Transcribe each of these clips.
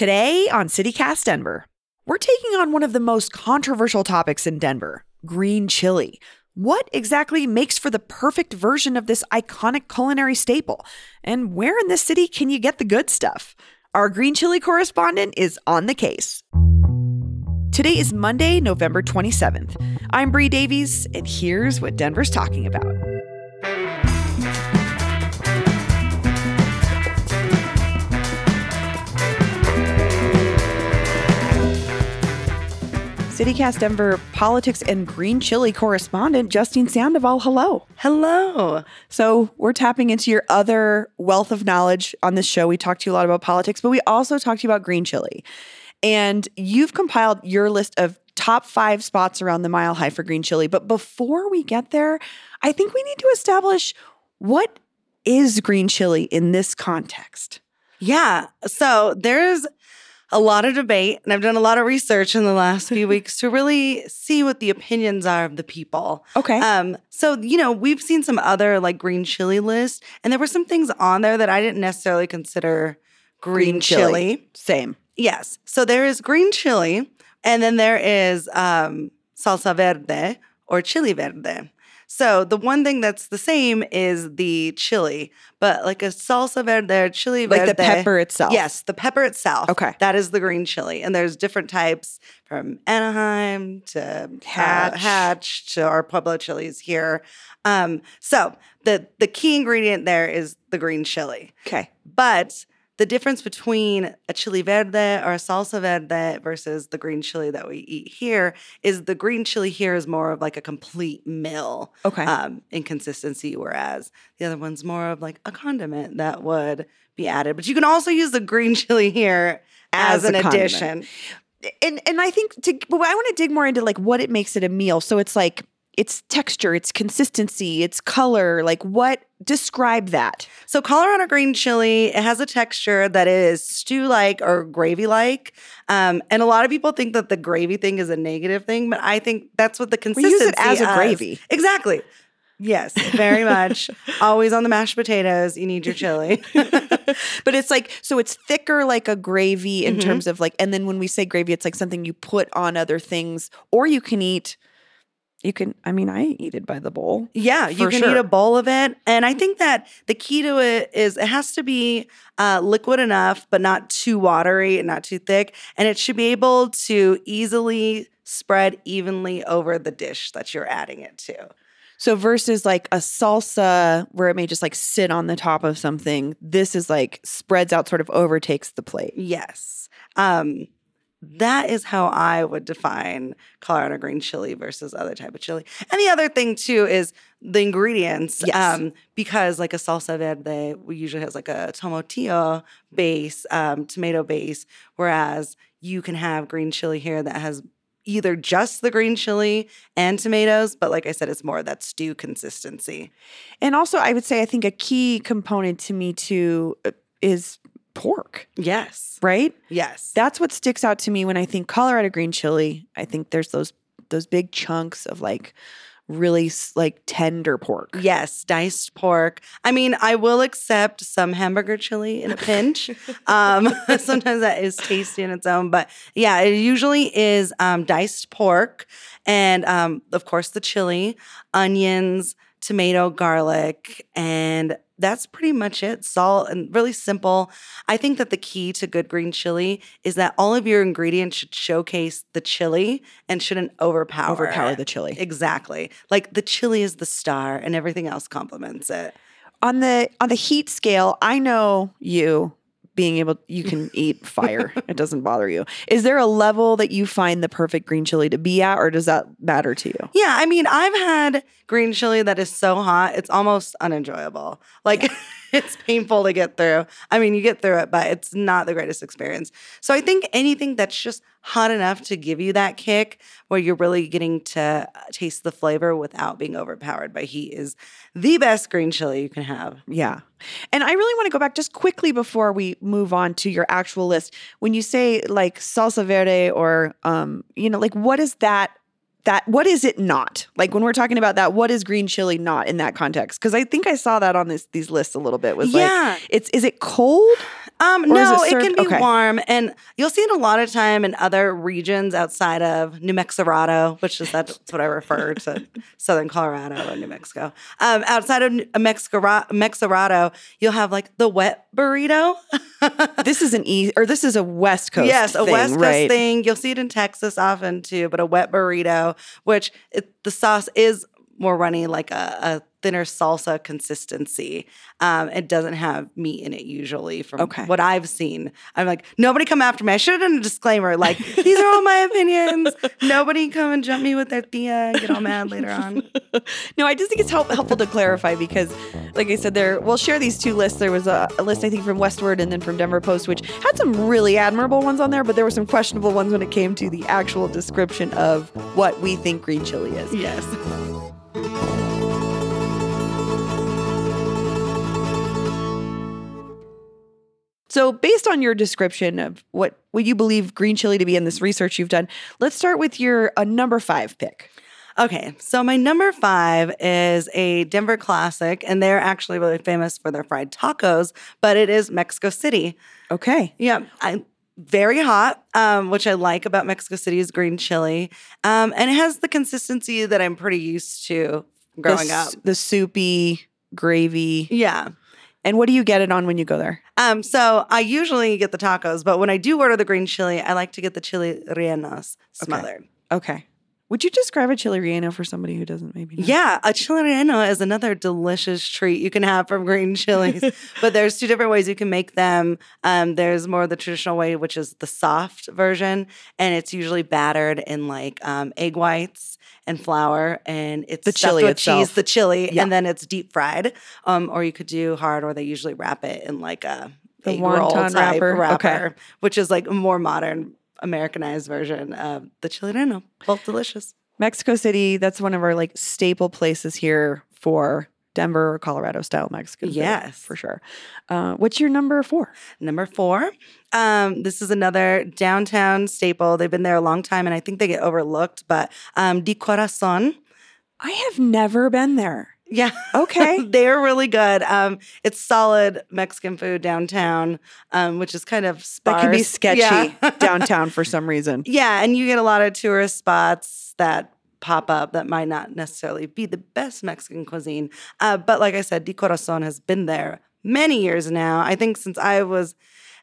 Today on CityCast Denver, we're taking on one of the most controversial topics in Denver green chili. What exactly makes for the perfect version of this iconic culinary staple? And where in this city can you get the good stuff? Our green chili correspondent is on the case. Today is Monday, November 27th. I'm Bree Davies, and here's what Denver's talking about. CityCast Denver politics and green chili correspondent Justine Sandoval. Hello. Hello. So, we're tapping into your other wealth of knowledge on this show. We talked to you a lot about politics, but we also talked to you about green chili. And you've compiled your list of top five spots around the mile high for green chili. But before we get there, I think we need to establish what is green chili in this context. Yeah. So, there's a lot of debate, and I've done a lot of research in the last few weeks to really see what the opinions are of the people. Okay. Um, so you know, we've seen some other like green chili lists, and there were some things on there that I didn't necessarily consider green, Green chili. chili. Same. Yes. So there is green chili, and then there is um, salsa verde or chili verde. So the one thing that's the same is the chili, but like a salsa verde or chili Like verde. the pepper itself. Yes, the pepper itself. Okay. That is the green chili. And there's different types from Anaheim to Hatch. Hatch, Hatch to our Pueblo chilies here. Um, so the the key ingredient there is the green chili. Okay. But the difference between a chili verde or a salsa verde versus the green chili that we eat here is the green chili here is more of like a complete meal Okay. um, in consistency, whereas the other one's more of like a condiment that would be added. But you can also use the green chili here As as, an addition. and and I think to but I want to dig more into like what it makes it a meal. So it's like it's texture, it's consistency, it's color. Like what describe that? So Colorado green chili, it has a texture that is stew-like or gravy-like. Um, and a lot of people think that the gravy thing is a negative thing, but I think that's what the consistency We use it as a is. gravy. Exactly. Yes, very much. Always on the mashed potatoes, you need your chili. but it's like so it's thicker like a gravy in Mhm. terms of like and then when we say gravy it's like something you put on other things or you can eat you can I mean I eat it by the bowl. Yeah, you can sure. eat a bowl of it. And I think that the key to it is it has to be uh, liquid enough, but not too watery and not too thick. And it should be able to easily spread evenly over the dish that you're adding it to. So versus like a salsa where it may just like sit on the top of something, this is like spreads out sort of overtakes the plate. Yes. Um, that is how I would define Colorado green chili versus other type of chili. And the other thing too is the ingredients. Yes. Um, because like a salsa verde, we usually has like a tomatillo base, um, tomato base, whereas you can have green chili here that has either just the green chili and tomatoes, but like I said, it's more that stew consistency. And also I would say I think a key component to me too uh, is pork, Yes. right? Yes. That's what sticks out to me when I think Colorado green chili. I think there's those those big chunks of like really like tender pork. Yes, diced pork. I mean, I will accept some hamburger chili in a pinch. um, sometimes that is tasty in its own, but yeah, it usually is um, diced pork, and um, of course the chili, onions, tomato, garlic, and that's pretty much it. Salt and really simple. I think that the key to good green chili is that all of your ingredients should showcase the chili and shouldn't overpower Overpower the chili. Exactly. Like the chili is the star and everything else complements it. On the on the heat scale, I know you being able you can eat fire. it doesn't bother you. Is there a level that you find the perfect green chili to be at or does that matter to you? Yeah, I mean, I've had green chili that is so hot, it's almost unenjoyable. Like it's painful to get through. I mean, you get through it, but it's not the greatest experience. So I think anything that's just hot enough to give you that kick where you're really getting to uh, taste the flavor without being overpowered by heat is the best green chili you can have. Yeah. And I really want to go back just quickly before we move on to your actual list. When you say like salsa verde or um, you know, like what is that that what is it not? Like when we're talking about that, what is green chili not in that context? Because I think I saw that on this these lists a little bit. Was Yeah. like it's is it cold? Um, Or no, it it, can be okay. warm, and you'll see it a lot of time in other regions outside of New Mexico, which is that's what I refer to Southern Colorado and New Mexico. Um, outside of Mexico, Mexico, you'll have like the wet burrito. This is an east or this is a West Coast. yes, a thing, West Coast right? thing. You'll see it in Texas often too, but a wet burrito, which it, the sauce is more runny, like a, a thinner salsa consistency. Um, it doesn't have meat in it usually, from Okay. what I've seen. I'm like, nobody come after me. I should have done a disclaimer, like these are all my opinions. Nobody come and jump me with their tia and get all mad later on. No, I just think it's help, helpful to clarify because, like I said, there we'll share these two lists. There was a, a list I think from Westword and then from Denver Post, which had some really admirable ones on there, but there were some questionable ones when it came to the actual description of what we think green chili is. Yes. So, based on your description of what what you believe green chili to be in this research you've done, let's start with your uh, number five pick. Okay, so my number five is a Denver classic, and they're actually really famous for their fried tacos, but it is Mexico City. Okay. Yeah, I very hot, um, which I like about Mexico City's green chili, um, and it has the consistency that I'm pretty used to growing the, up. The soupy gravy. Yeah. And what do you get it on when you go there? Um, so I usually get the tacos, but when I do order the green chili, I like to get the chili rellenos smothered. Okay. Would you describe a chili relleno for somebody who doesn't maybe know? Yeah, a chili relleno is another delicious treat you can have from green chilies. but there's two different ways you can make them. Um, there's more the traditional way, which is the soft version, and it's usually battered in like um, egg whites and flour, and it's The chili with itself. cheese, the chili, Yeah. and then it's deep fried. Um, or you could do hard, or they usually wrap it in like a The wonton type wrapper? wrapper, Okay. which is like a more modern. Americanized version of the chili relleno, both delicious. Mexico City, that's one of our like staple places here for Denver or Colorado style Mexican food. Yes. For sure. Uh, what's your number four? Number four, um, this is another downtown staple. They've been there a long time, and I think they get overlooked. But um, D'Corazon, I have never been there. Yeah, Okay. they're really good. Um, it's solid Mexican food downtown, um, which is kind of sparse. that can be sketchy Yeah. downtown for some reason. yeah, and you get a lot of tourist spots that pop up that might not necessarily be the best Mexican cuisine. Uh, but like I said, D'Corazon has been there many years now. I think since I was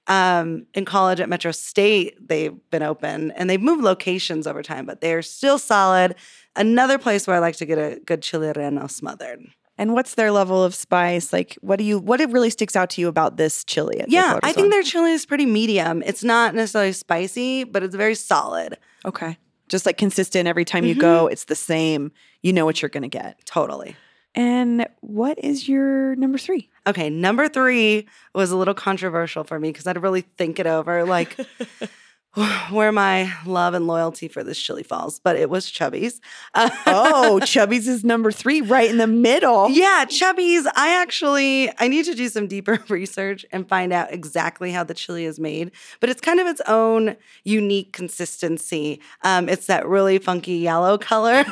um, in college at Metro State, they've been open and they've moved locations over time, but they're still solid. Another place where I like to get a good chili relleno smothered. And what's their level of spice? Like, what do you, what it really sticks out to you about this chili? At Yeah, I think their chili is pretty medium. It's not necessarily spicy, but it's very solid. okay. Just like consistent every time you Mm-hmm. go, it's the same. You know what you're going to get. Totally. And what is your number three? Okay, number three was a little controversial for me because I had to really think it over, like where my love and loyalty for this chili falls. But it was Chubby's. Oh, Chubby's is number three, right in the middle. yeah, Chubby's. I actually I need to do some deeper research and find out exactly how the chili is made. But it's kind of its own unique consistency. Um, it's that really funky yellow color,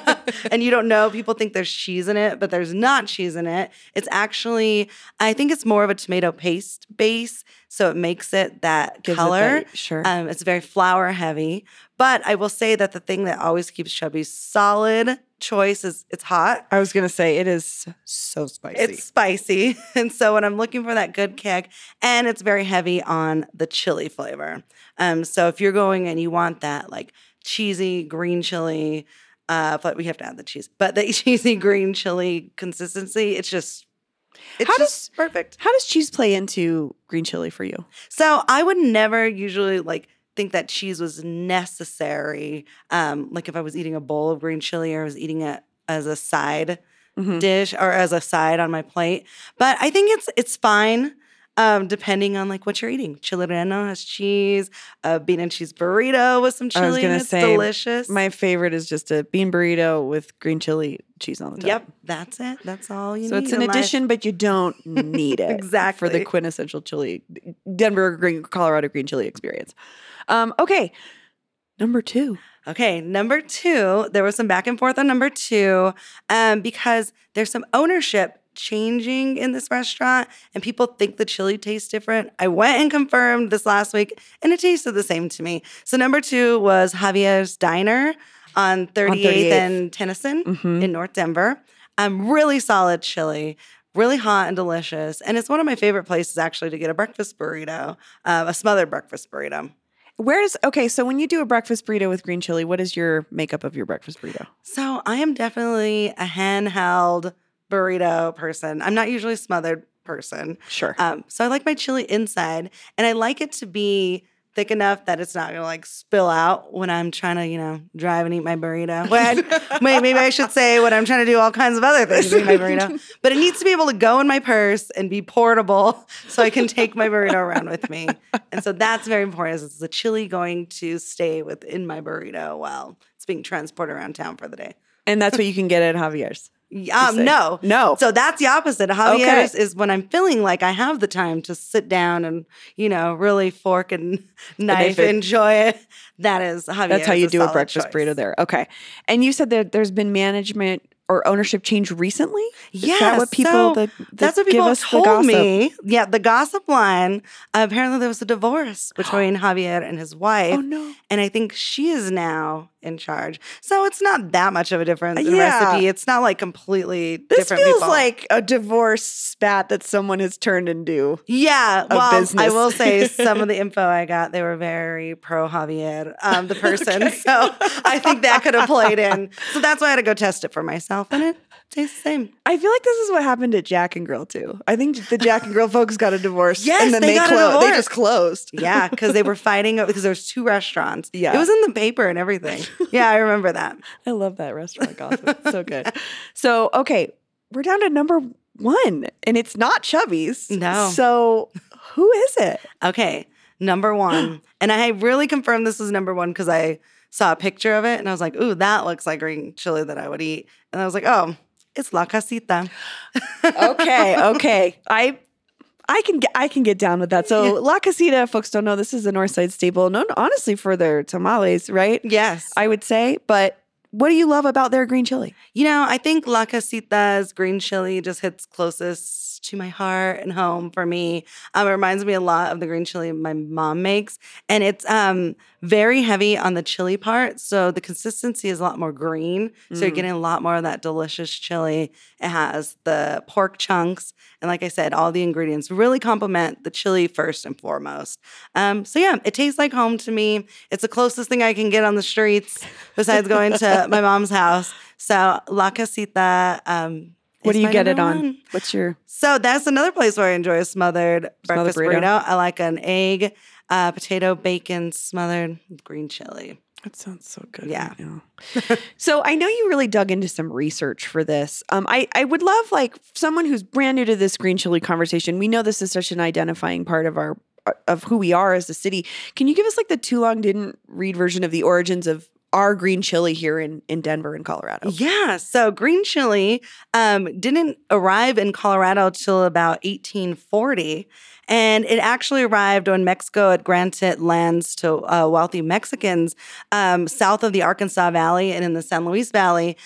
and you don't know. People think there's cheese in it, but there's not cheese in it. It's actually I think it's more of a tomato paste base, so it makes it that Gives it color. that- sure. Um, it's very flour heavy. But I will say that the thing that always keeps Chubby solid choice is it's hot. I was going to say it is so spicy. It's spicy. And so when I'm looking for that good kick, and it's very heavy on the chili flavor. Um, so if you're going and you want that like cheesy green chili, uh, but we have to add the cheese, but the cheesy green chili consistency, it's just it's How just perfect. How does cheese play into green chili for you? So I would never usually like think that cheese was necessary. Um, like if I was eating a bowl of green chili or I was eating it as a side Mhm. dish or as a side on my plate. But I think it's it's fine. Um, depending on like what you're eating, chile relleno has cheese, a bean and cheese burrito with some I was chili. gonna it's say, delicious. My favorite is just a bean burrito with green chili cheese on the top. Yep, that's it. That's all you So need. So it's an in life. addition, but you don't need it exactly for the quintessential chili, Denver green, Colorado green chili experience. Um, okay, number two. Okay, number two, there was some back and forth on number two um, because there's some ownership changing in this restaurant and people think the chili tastes different. I went and confirmed this last week and it tasted the same to me. So, number two was Javier's Diner on 38th, 38th. and Tennyson Mhm. in North Denver. Um, really solid chili. Really hot and delicious. And it's one of my favorite places actually to get a breakfast burrito, uh, a smothered breakfast burrito. Where is okay? So when you do a breakfast burrito with green chili, what is your makeup of your breakfast burrito? So I am definitely a handheld burrito person. I'm not usually a smothered person. Sure. Um, so I like my chili inside, and I like it to be thick enough that it's not gonna like spill out when I'm trying to, you know, drive and eat my burrito. When, may- maybe I should say when I'm trying to do all kinds of other things eat my burrito. But it needs to be able to go in my purse and be portable so I can take my burrito around with me. And so that's very important. Is the chili going to stay within my burrito while it's being transported around town for the day? and that's what you can get at Javier's. Um, no. No. So that's the opposite. Javier's is when I'm feeling like I have the time to sit down and, you know, really fork and knife, fit- enjoy it. That is Javier's. That's how you do a breakfast choice. burrito there. Okay. And you said that there's been management or ownership change recently? Is Yeah, that what people so that, that That's what people the told me. Yeah, the gossip line. Uh, apparently, there was a divorce between Javier and his wife, Oh no. and I think she is now in charge. So it's not that much of a difference in Yeah. recipe. It's not like completely This different feels people. like a divorce spat that someone has turned into. Yeah, well, I will say some of the info I got, they were very pro Javier, um, the person. Okay. So I think that could have played in. So that's why I had to go test it for myself, and it tastes the same. I feel like this is what happened at Jack-n-Grill too. I think the Jack-n-Grill folks got a divorce. Yes, and then they they, got closed. They just closed. Yeah, because they were fighting because there was two restaurants. Yeah. it was in the paper and everything. Yeah, I remember that. I love that restaurant gossip. It's so good. So, okay, we're down to number one, and it's not Chubby's. No. So, who is it? Okay, number one, and I really confirmed this was number one because I saw a picture of it and I was like, "Ooh, that looks like green chili that I would eat," and I was like, "Oh." It's La Casita. Okay, okay. I I can get I can get down with that. So Yeah. La Casita, folks don't know this is a North Side staple, known honestly for their tamales, right? Yes. I would say. But what do you love about their green chili? You know, I think La Casita's green chili just hits closest to my heart and home for me. Um, it reminds me a lot of the green chili my mom makes, and it's um, very heavy on the chili part. So the consistency is a lot more green. So you're Mm. getting a lot more of that delicious chili. It has the pork chunks, and like I said, all the ingredients really complement the chili first and foremost. Um, so yeah, it tastes like home to me. It's the closest thing I can get on the streets besides going to my mom's house. So La Casita. Um, What do you get it on? one. What's your So that's another place where I enjoy a smothered, breakfast burrito. burrito. I like an egg, uh, potato, bacon smothered green chili. That sounds so good. Yeah. right so I know you really dug into some research for this. Um, I I would love like someone who's brand new to this green chili conversation. We know this is such an identifying part of our of who we are as a city. Can you give us like the too long didn't read version of the origins of our green chili here in in Denver and Colorado? Yeah. So green chili um, didn't arrive in Colorado till about 1840. And it actually arrived when Mexico had granted lands to uh, wealthy Mexicans um, south of the Arkansas Valley and in the San Luis Valley,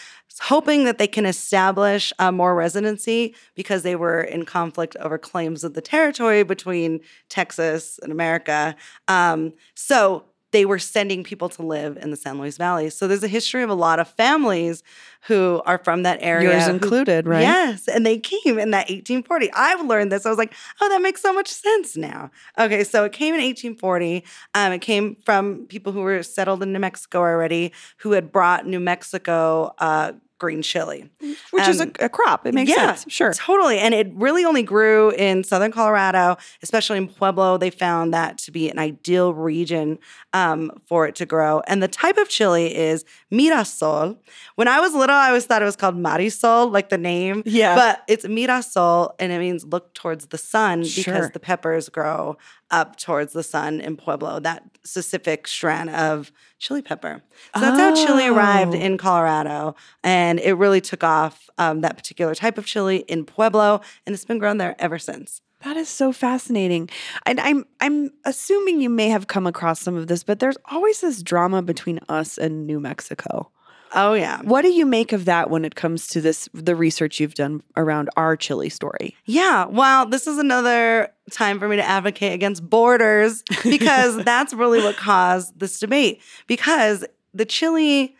hoping that they can establish uh, more residency because they were in conflict over claims of the territory between Texas and America. Um, so they were sending people to live in the San Luis Valley. So there's a history of a lot of families who are from that area. Yours who- included, right? Yes, and they came in that 1840. I've learned this. I was like, oh, that makes so much sense now. Okay, so it came in 1840. Um, it came from people who were settled in New Mexico already, who had brought New Mexico uh, green chili. Which is a, Um, a crop. It makes yeah, sense. Sure. Totally. And it really only grew in southern Colorado, especially in Pueblo. They found that to be an ideal region um, for it to grow. And the type of chili is Mirasol. When I was little, I always thought it was called Marisol, like the name. Yeah. But it's Mirasol, and it means look towards the sun because the peppers grow up towards the sun in Pueblo, that specific strand of chili pepper. So that's how chili arrived Oh. in Colorado. And it really took off um, that particular type of chili in Pueblo, and it's been grown there ever since. That is so fascinating. And I'm I'm assuming you may have come across some of this, but there's always this drama between us and New Mexico. Oh, yeah. What do you make of that when it comes to this the research you've done around our chili story? Yeah. Well, this is another time for me to advocate against borders because that's really what caused this debate. Because the chili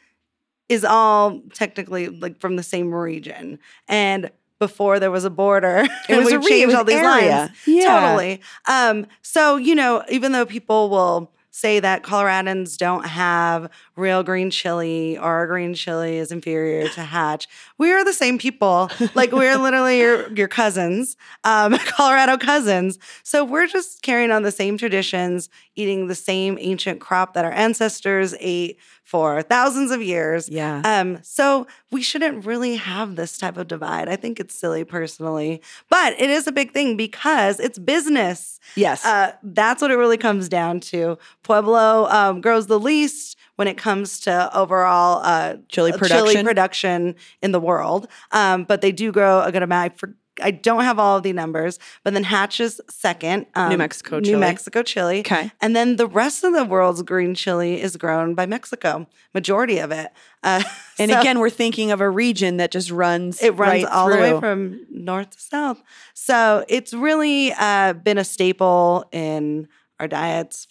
is all technically like from the same region. And before there was a border, It was a changed all these area. lines. Yeah. Totally. Um, so, you know, even though people will say that Coloradans don't have real green chili or green chili is inferior to Hatch, we are the same people. Like we're literally your, your cousins, um, Colorado cousins. So we're just carrying on the same traditions, eating the same ancient crop that our ancestors ate for thousands of years. Yeah. Um, so we shouldn't really have this type of divide. I think it's silly personally, but it is a big thing because it's business. yes. Uh, that's what it really comes down to. Pueblo um, grows the least when it comes to overall uh, Chili uh, production? production in the world, um, but they do grow a good amount. I, for, I don't have all of the numbers, but then Hatch is second. um, New Mexico chili. New. Mexico chili. Okay. And then the rest of the world's green chili is grown by Mexico, majority of it. Uh, and so- again, we're thinking of a region that just runs it runs right all the way from north to south. So it's really uh, been a staple in our diets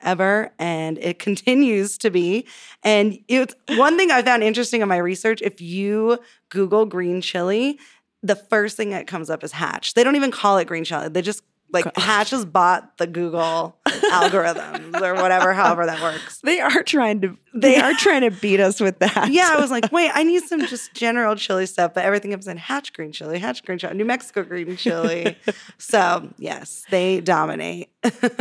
forever, and it continues to be. And it's one thing I found interesting in my research. If you Google green chili, the first thing that comes up is Hatch. They don't even call it green chili. They just like Hatch has bought the Google algorithms or whatever, however that works. They are trying to they are trying to beat us with that. Yeah, I was like, wait, I need some just general chili stuff, but everything comes in Hatch green chili, Hatch green chili, New Mexico green chili. so yes, they dominate.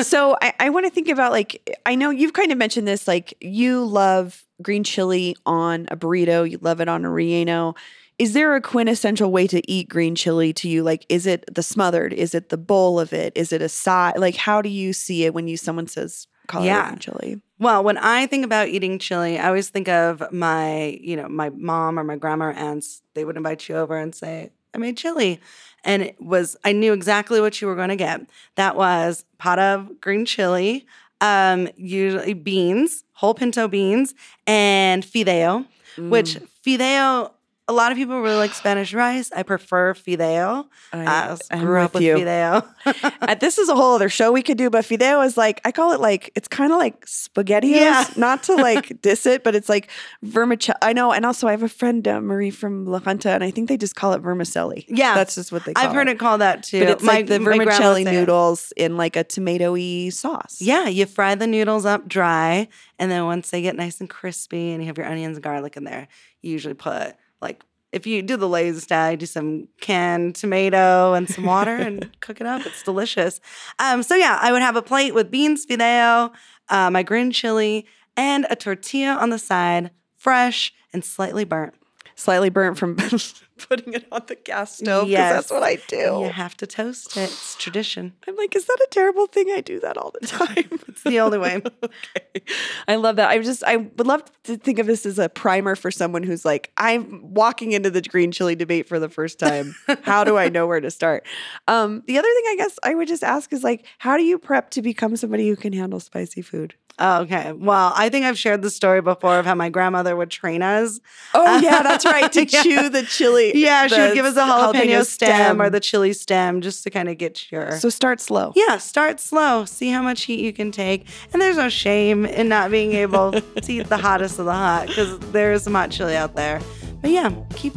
so I, I want to think about like I know you've kind of mentioned this, like you love green chili on a burrito, you love it on a relleno. Is there a quintessential way to eat green chili to you? Like, is it the smothered? Is it the bowl of it? Is it a side? Like, how do you see it when you someone says Colorado Yeah. green chili? Well, when I think about eating chili, I always think of my, you know, my mom or my grandma or aunts. They would invite you over and say, I made chili. And it was, I knew exactly what you were going to get. That was pot of green chili, um, usually beans, whole pinto beans, and fideo, which fideo, a lot of people really like Spanish rice. I prefer fideo. I- I, grew up with you. fideo. Uh, this is a whole other show we could do, but fideo is like I call it like it's kind of like spaghetti. Yeah. Not to like diss it, but it's like vermicelli. I know, and also I have a friend uh, Marie from La Junta, and I think they just call it vermicelli. Yeah. that's just what they. call it. I've heard it called that too. but it's like the my grandma would vermicelli noodles in like a tomatoey sauce. Yeah, you fry the noodles up dry, and then once they get nice and crispy, and you have your onions and garlic in there, you usually put like if you do the lazy style, you do some canned tomato and some water and cook it up. It's delicious. Um, so yeah, I would have a plate with beans, fideo, uh, my green chili, and a tortilla on the side, fresh and slightly burnt. Slightly burnt from putting it on the gas stove because Yes. that's what I do. You have to toast it. It's tradition. I'm like, is that a terrible thing? I do that all the time. It's the only way. okay. I love that. I just I would love to think of this as a primer for someone who's like, I'm walking into the green chili debate for the first time. how do I know where to start? Um, the other thing I guess I would just ask is like, how do you prep to become somebody who can handle spicy food? Oh, okay. Well, I think I've shared the story before of how my grandmother would train us. Oh yeah, that's right. To Yeah. chew the chili. Yeah, she would give us a jalapeno, stem, stem. or the chili stem just to kind of get your. So start slow. yeah, start slow. See how much heat you can take. And there's no shame in not being able to eat the hottest of the hot because there is some hot chili out there. But yeah, keep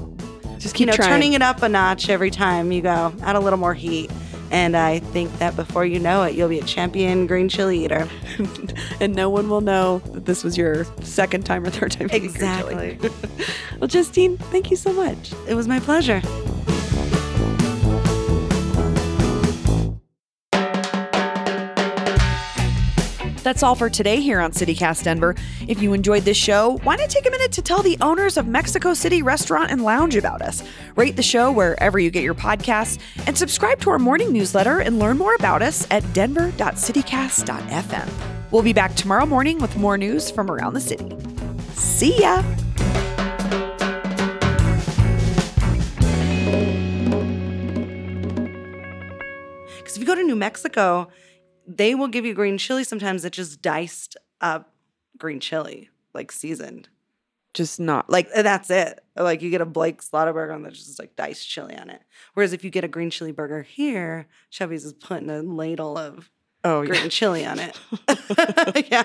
Just you keep know trying. turning it up a notch every time you go. Add a little more heat. And I think that before you know it, you'll be a champion green chili eater. and no one will know that this was your second time or third time. eating green chili. Exactly. well, Justine, thank you so much. it was my pleasure. That's all for today here on CityCast Denver. If you enjoyed this show, why not take a minute to tell the owners of Mexico City Restaurant and Lounge about us? Rate the show wherever you get your podcasts and subscribe to our morning newsletter and learn more about us at denver.citycast.fm. We'll be back tomorrow morning with more news from around the city. See ya! Because if you go to New Mexico, they will give you green chili sometimes that's just diced up green chili, like seasoned. Just not like uh, that's it. Like you get a Blake's Lotaburger and there's just like diced chili on it. Whereas if you get a green chili burger here, Chevy's is putting a ladle of oh yeah. green chili on it. yeah.